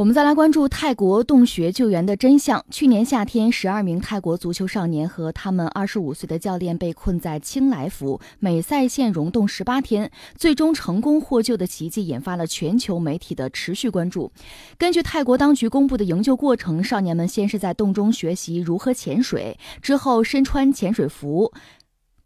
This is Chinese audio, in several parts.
我们再来关注泰国洞穴救援的真相。去年夏天，十二名泰国足球少年和他们二十五岁的教练被困在清莱府美赛县溶洞十八天，最终成功获救的奇迹引发了全球媒体的持续关注。根据泰国当局公布的营救过程，少年们先是在洞中学习如何潜水，之后身穿潜水服。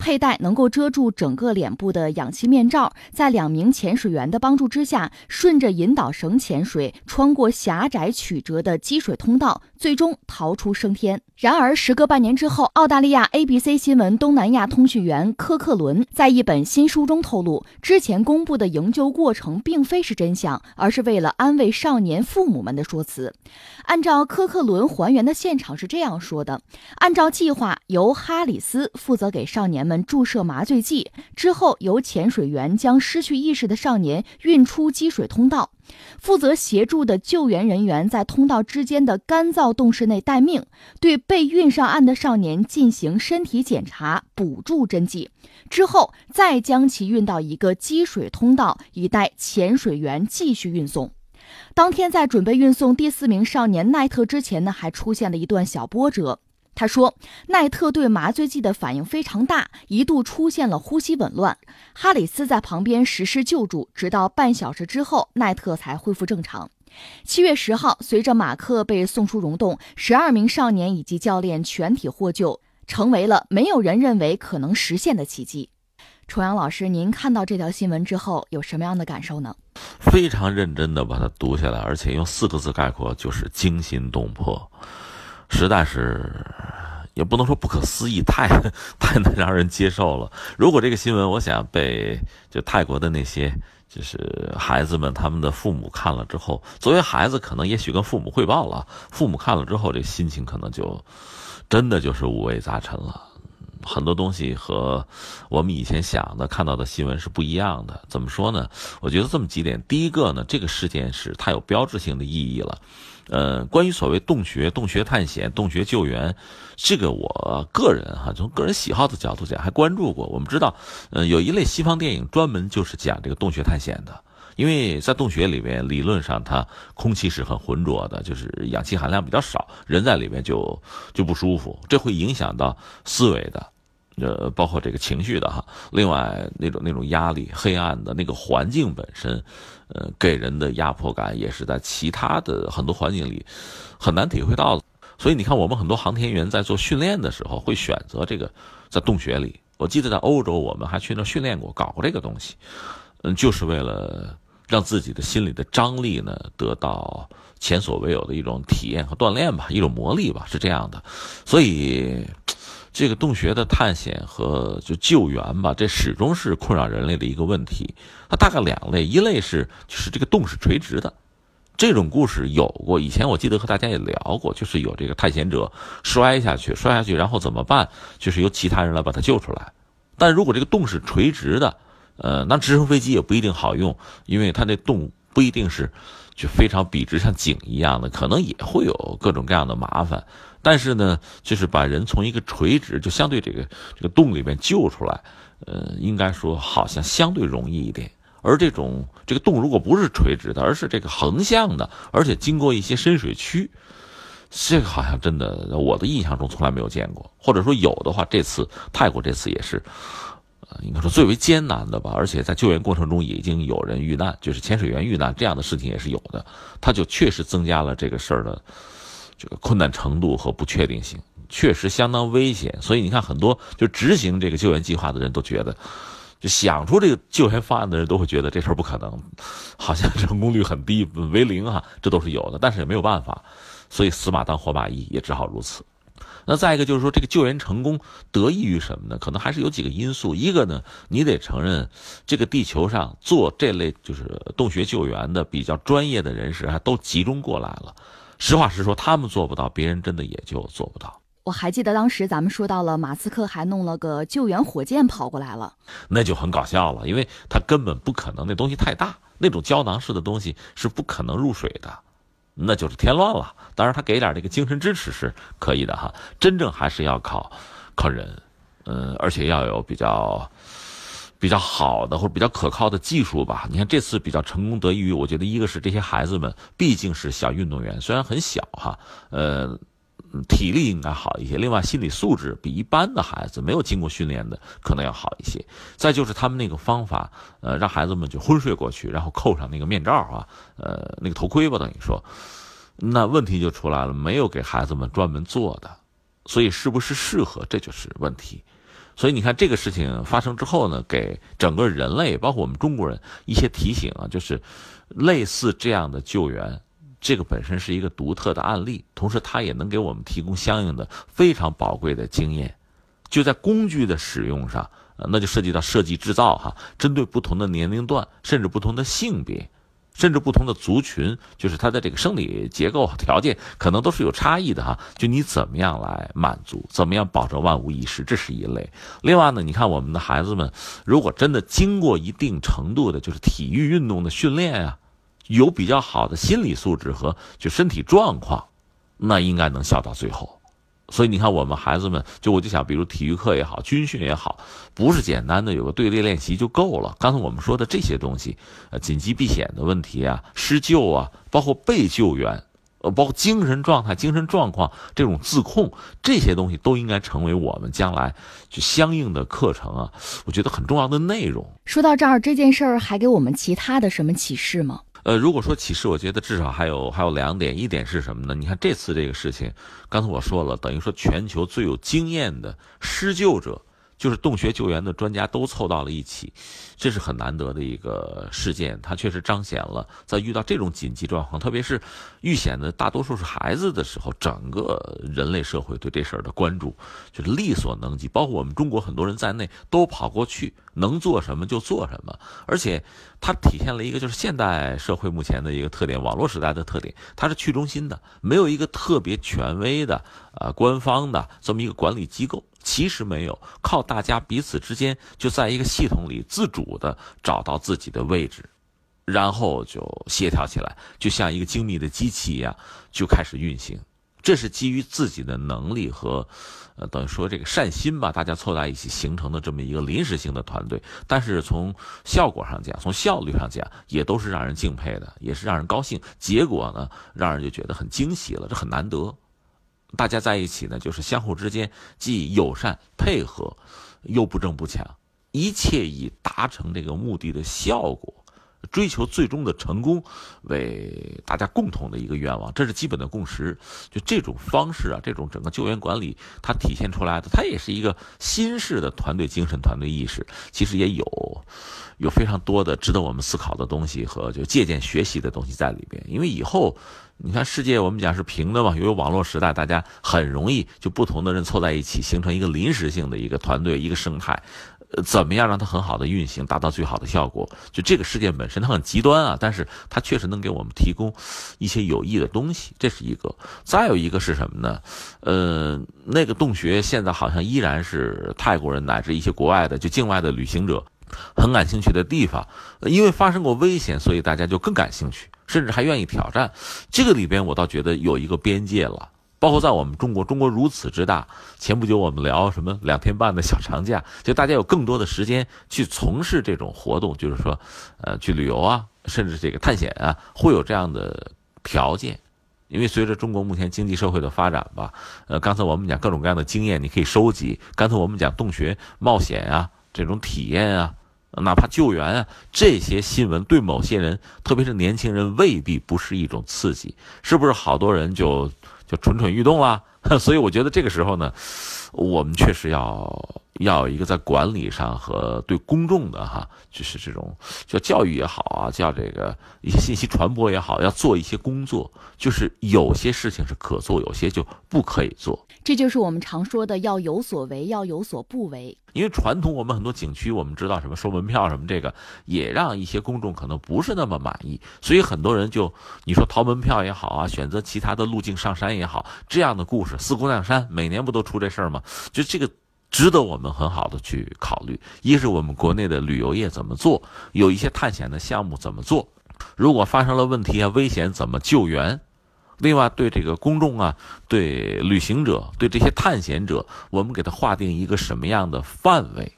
佩戴能够遮住整个脸部的氧气面罩，在两名潜水员的帮助之下，顺着引导绳潜水，穿过狭窄曲折的积水通道，最终逃出升天。然而，时隔半年之后，澳大利亚 ABC 新闻东南亚通讯员科克伦在一本新书中透露，之前公布的营救过程并非是真相，而是为了安慰少年父母们的说辞。按照科克伦还原的现场是这样说的：按照计划，由哈里斯负责给少年们。注射麻醉剂之后，由潜水员将失去意识的少年运出积水通道。负责协助的救援人员在通道之间的干燥洞室内待命，对被运上岸的少年进行身体检查，补助针剂，之后再将其运到一个积水通道，以待潜水员继续运送。当天在准备运送第四名少年奈特之前呢，还出现了一段小波折。他说：“奈特对麻醉剂的反应非常大，一度出现了呼吸紊乱。哈里斯在旁边实施救助，直到半小时之后，奈特才恢复正常。”七月十号，随着马克被送出溶洞，十二名少年以及教练全体获救，成为了没有人认为可能实现的奇迹。重阳老师，您看到这条新闻之后有什么样的感受呢？非常认真的把它读下来，而且用四个字概括，就是惊心动魄。实在是，也不能说不可思议，太太难让人接受了。如果这个新闻，我想被就泰国的那些就是孩子们他们的父母看了之后，作为孩子，可能也许跟父母汇报了，父母看了之后，这心情可能就真的就是五味杂陈了。很多东西和我们以前想的、看到的新闻是不一样的。怎么说呢？我觉得这么几点：第一个呢，这个事件是它有标志性的意义了。呃，关于所谓洞穴、洞穴探险、洞穴救援，这个我个人哈，从个人喜好的角度讲，还关注过。我们知道，呃，有一类西方电影专门就是讲这个洞穴探险的，因为在洞穴里面，理论上它空气是很浑浊的，就是氧气含量比较少，人在里面就就不舒服，这会影响到思维的。呃，包括这个情绪的哈，另外那种那种压力、黑暗的那个环境本身，呃，给人的压迫感也是在其他的很多环境里很难体会到的。所以你看，我们很多航天员在做训练的时候会选择这个在洞穴里。我记得在欧洲，我们还去那训练过，搞过这个东西，嗯，就是为了让自己的心里的张力呢得到前所未有的一种体验和锻炼吧，一种磨砺吧，是这样的。所以。这个洞穴的探险和就救援吧，这始终是困扰人类的一个问题。它大概两类，一类是就是这个洞是垂直的，这种故事有过。以前我记得和大家也聊过，就是有这个探险者摔下去，摔下去然后怎么办？就是由其他人来把他救出来。但如果这个洞是垂直的，呃，那直升飞机也不一定好用，因为它那洞不一定是就非常笔直像井一样的，可能也会有各种各样的麻烦。但是呢，就是把人从一个垂直，就相对这个这个洞里面救出来，呃，应该说好像相对容易一点。而这种这个洞如果不是垂直的，而是这个横向的，而且经过一些深水区，这个好像真的我的印象中从来没有见过，或者说有的话，这次泰国这次也是，应该说最为艰难的吧。而且在救援过程中已经有人遇难，就是潜水员遇难这样的事情也是有的，它就确实增加了这个事儿的。这个困难程度和不确定性确实相当危险，所以你看，很多就执行这个救援计划的人都觉得，就想出这个救援方案的人都会觉得这事儿不可能，好像成功率很低，为零啊，这都是有的，但是也没有办法，所以死马当活马医，也只好如此。那再一个就是说，这个救援成功得益于什么呢？可能还是有几个因素。一个呢，你得承认，这个地球上做这类就是洞穴救援的比较专业的人士还都集中过来了。实话实说，他们做不到，别人真的也就做不到。我还记得当时咱们说到了，马斯克还弄了个救援火箭跑过来了，那就很搞笑了，因为他根本不可能，那东西太大，那种胶囊式的东西是不可能入水的，那就是添乱了。当然，他给点这个精神支持是可以的哈，真正还是要靠靠人，嗯，而且要有比较。比较好的或者比较可靠的技术吧。你看这次比较成功得益于，我觉得一个是这些孩子们毕竟是小运动员，虽然很小哈，呃。体力应该好一些，另外心理素质比一般的孩子没有经过训练的可能要好一些。再就是他们那个方法，呃，让孩子们就昏睡过去，然后扣上那个面罩啊，呃，那个头盔吧，等于说，那问题就出来了，没有给孩子们专门做的，所以是不是适合，这就是问题。所以你看这个事情发生之后呢，给整个人类，包括我们中国人一些提醒啊，就是类似这样的救援。这个本身是一个独特的案例，同时它也能给我们提供相应的非常宝贵的经验。就在工具的使用上，那就涉及到设计制造哈，针对不同的年龄段，甚至不同的性别，甚至不同的族群，就是它的这个生理结构条件可能都是有差异的哈。就你怎么样来满足，怎么样保证万无一失，这是一类。另外呢，你看我们的孩子们，如果真的经过一定程度的，就是体育运动的训练啊。有比较好的心理素质和就身体状况，那应该能笑到最后。所以你看，我们孩子们，就我就想，比如体育课也好，军训也好，不是简单的有个队列练习就够了。刚才我们说的这些东西，呃，紧急避险的问题啊，施救啊，包括被救援，呃，包括精神状态、精神状况这种自控，这些东西都应该成为我们将来就相应的课程啊，我觉得很重要的内容。说到这儿，这件事儿还给我们其他的什么启示吗？呃，如果说启示，我觉得至少还有还有两点，一点是什么呢？你看这次这个事情，刚才我说了，等于说全球最有经验的施救者。就是洞穴救援的专家都凑到了一起，这是很难得的一个事件。它确实彰显了在遇到这种紧急状况，特别是遇险的大多数是孩子的时候，整个人类社会对这事儿的关注就是力所能及，包括我们中国很多人在内都跑过去，能做什么就做什么。而且它体现了一个就是现代社会目前的一个特点，网络时代的特点，它是去中心的，没有一个特别权威的呃官方的这么一个管理机构。其实没有，靠大家彼此之间就在一个系统里自主的找到自己的位置，然后就协调起来，就像一个精密的机器一样，就开始运行。这是基于自己的能力和，呃，等于说这个善心吧，大家凑在一起形成的这么一个临时性的团队。但是从效果上讲，从效率上讲，也都是让人敬佩的，也是让人高兴。结果呢，让人就觉得很惊喜了，这很难得。大家在一起呢，就是相互之间既友善配合，又不争不抢，一切以达成这个目的的效果，追求最终的成功为大家共同的一个愿望，这是基本的共识。就这种方式啊，这种整个救援管理，它体现出来的，它也是一个新式的团队精神、团队意识。其实也有有非常多的值得我们思考的东西和就借鉴学习的东西在里边，因为以后。你看，世界我们讲是平的嘛，由于网络时代，大家很容易就不同的人凑在一起，形成一个临时性的一个团队、一个生态。怎么样让它很好的运行，达到最好的效果？就这个事件本身，它很极端啊，但是它确实能给我们提供一些有益的东西，这是一个。再有一个是什么呢？呃，那个洞穴现在好像依然是泰国人乃至一些国外的就境外的旅行者很感兴趣的地方，因为发生过危险，所以大家就更感兴趣。甚至还愿意挑战，这个里边我倒觉得有一个边界了。包括在我们中国，中国如此之大，前不久我们聊什么两天半的小长假，就大家有更多的时间去从事这种活动，就是说，呃，去旅游啊，甚至这个探险啊，会有这样的条件。因为随着中国目前经济社会的发展吧，呃，刚才我们讲各种各样的经验，你可以收集。刚才我们讲洞穴冒险啊，这种体验啊。哪怕救援啊，这些新闻对某些人，特别是年轻人，未必不是一种刺激，是不是？好多人就就蠢蠢欲动了。所以我觉得这个时候呢，我们确实要要有一个在管理上和对公众的哈，就是这种叫教育也好啊，叫这个一些信息传播也好，要做一些工作。就是有些事情是可做，有些就不可以做。这就是我们常说的要有所为，要有所不为。因为传统我们很多景区，我们知道什么收门票什么这个，也让一些公众可能不是那么满意，所以很多人就你说逃门票也好啊，选择其他的路径上山也好，这样的故事，四姑娘山每年不都出这事儿吗？就这个值得我们很好的去考虑。一是我们国内的旅游业怎么做，有一些探险的项目怎么做，如果发生了问题啊危险怎么救援。另外，对这个公众啊，对旅行者，对这些探险者，我们给他划定一个什么样的范围？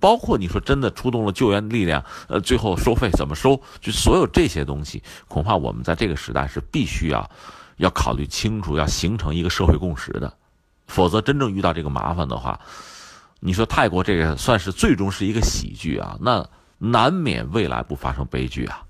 包括你说真的出动了救援力量，呃，最后收费怎么收？就所有这些东西，恐怕我们在这个时代是必须要要考虑清楚，要形成一个社会共识的，否则真正遇到这个麻烦的话，你说泰国这个算是最终是一个喜剧啊，那难免未来不发生悲剧啊。